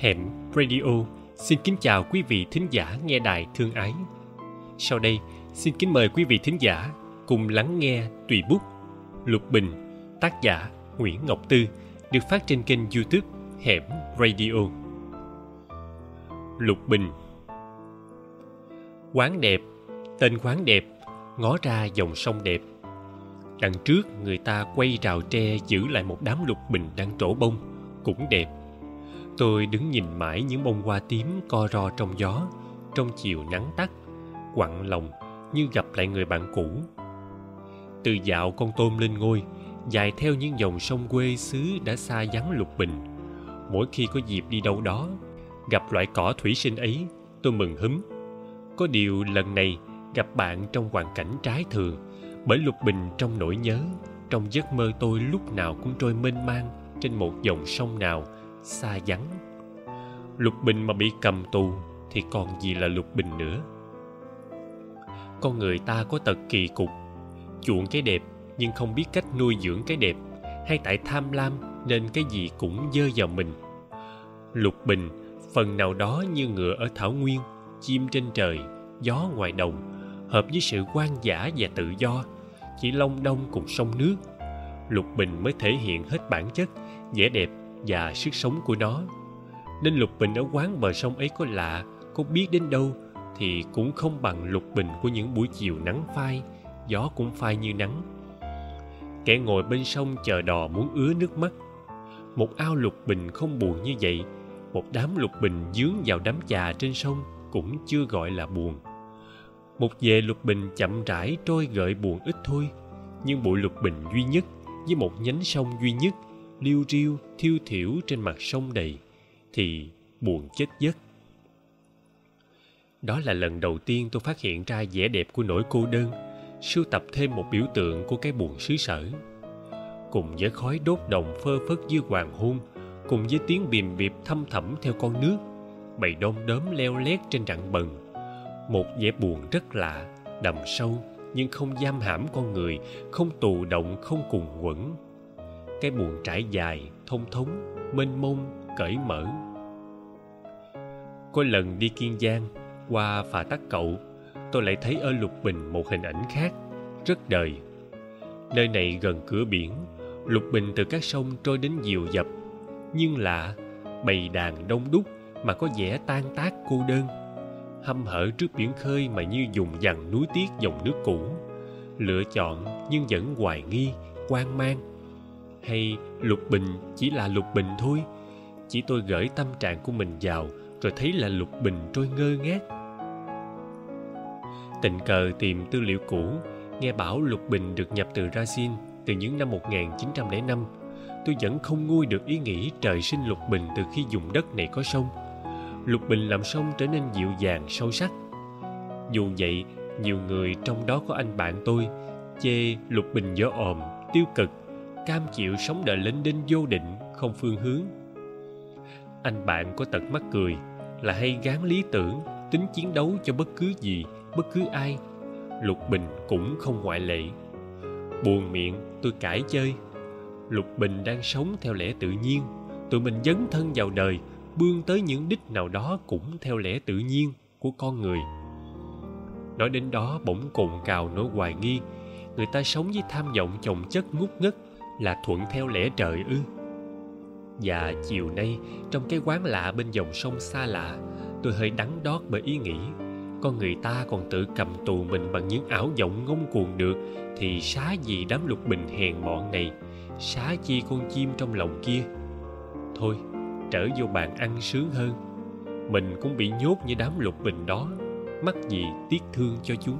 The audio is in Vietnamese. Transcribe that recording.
Hẻm Radio xin kính chào quý vị thính giả nghe đài thương ái. Sau đây, xin kính mời quý vị thính giả cùng lắng nghe tùy bút Lục Bình, tác giả Nguyễn Ngọc Tư, được phát trên kênh YouTube Hẻm Radio. Lục Bình Quán đẹp, tên quán đẹp, ngó ra dòng sông đẹp. Đằng trước người ta quay rào tre giữ lại một đám lục bình đang trổ bông, cũng đẹp tôi đứng nhìn mãi những bông hoa tím co ro trong gió, trong chiều nắng tắt, quặn lòng như gặp lại người bạn cũ. Từ dạo con tôm lên ngôi, dài theo những dòng sông quê xứ đã xa vắng lục bình. Mỗi khi có dịp đi đâu đó, gặp loại cỏ thủy sinh ấy, tôi mừng húm. Có điều lần này gặp bạn trong hoàn cảnh trái thường, bởi lục bình trong nỗi nhớ, trong giấc mơ tôi lúc nào cũng trôi mênh mang trên một dòng sông nào xa vắng. Lục bình mà bị cầm tù thì còn gì là lục bình nữa. Con người ta có tật kỳ cục, chuộng cái đẹp nhưng không biết cách nuôi dưỡng cái đẹp, hay tại tham lam nên cái gì cũng dơ vào mình. Lục bình, phần nào đó như ngựa ở thảo nguyên, chim trên trời, gió ngoài đồng, hợp với sự quan giả và tự do, chỉ long đong cùng sông nước. Lục bình mới thể hiện hết bản chất, vẻ đẹp và sức sống của nó. Nên lục bình ở quán bờ sông ấy có lạ, có biết đến đâu thì cũng không bằng lục bình của những buổi chiều nắng phai, gió cũng phai như nắng. Kẻ ngồi bên sông chờ đò muốn ứa nước mắt. Một ao lục bình không buồn như vậy, một đám lục bình dướng vào đám chà trên sông cũng chưa gọi là buồn. Một về lục bình chậm rãi trôi gợi buồn ít thôi, nhưng bụi lục bình duy nhất với một nhánh sông duy nhất liêu riêu thiêu thiểu trên mặt sông đầy, thì buồn chết giấc. Đó là lần đầu tiên tôi phát hiện ra vẻ đẹp của nỗi cô đơn, sưu tập thêm một biểu tượng của cái buồn xứ sở. Cùng với khói đốt đồng phơ phất dưới hoàng hôn, cùng với tiếng bìm bịp thâm thẳm theo con nước, bầy đom đóm leo lét trên rặng bần, một vẻ buồn rất lạ, đầm sâu nhưng không giam hãm con người, không tù động, không cùng quẩn cái buồn trải dài, thông thống, mênh mông, cởi mở. Có lần đi kiên giang, qua phà tắc cậu, tôi lại thấy ở lục bình một hình ảnh khác, rất đời. Nơi này gần cửa biển, lục bình từ các sông trôi đến diều dập, nhưng lạ, bầy đàn đông đúc mà có vẻ tan tác cô đơn, hăm hở trước biển khơi mà như dùng dằn núi tiếc dòng nước cũ, lựa chọn nhưng vẫn hoài nghi, quan mang hay lục bình chỉ là lục bình thôi. Chỉ tôi gửi tâm trạng của mình vào, rồi thấy là lục bình trôi ngơ ngác. Tình cờ tìm tư liệu cũ, nghe bảo lục bình được nhập từ Brazil từ những năm 1905 tôi vẫn không nguôi được ý nghĩ trời sinh lục bình từ khi dùng đất này có sông. Lục bình làm sông trở nên dịu dàng, sâu sắc. Dù vậy, nhiều người trong đó có anh bạn tôi chê lục bình dở ồm, tiêu cực cam chịu sống đời lính đinh vô định, không phương hướng. Anh bạn có tật mắc cười là hay gán lý tưởng, tính chiến đấu cho bất cứ gì, bất cứ ai. Lục bình cũng không ngoại lệ. Buồn miệng, tôi cãi chơi. Lục bình đang sống theo lẽ tự nhiên, tụi mình dấn thân vào đời, bươn tới những đích nào đó cũng theo lẽ tự nhiên của con người. Nói đến đó bỗng cồn cào nỗi hoài nghi, người ta sống với tham vọng chồng chất ngút ngất là thuận theo lẽ trời ư? Và chiều nay, trong cái quán lạ bên dòng sông xa lạ, tôi hơi đắng đót bởi ý nghĩ, con người ta còn tự cầm tù mình bằng những ảo vọng ngông cuồng được, thì xá gì đám lục bình hèn mọn này, xá chi con chim trong lòng kia? Thôi, trở vô bàn ăn sướng hơn. Mình cũng bị nhốt như đám lục bình đó, mắc gì tiếc thương cho chúng?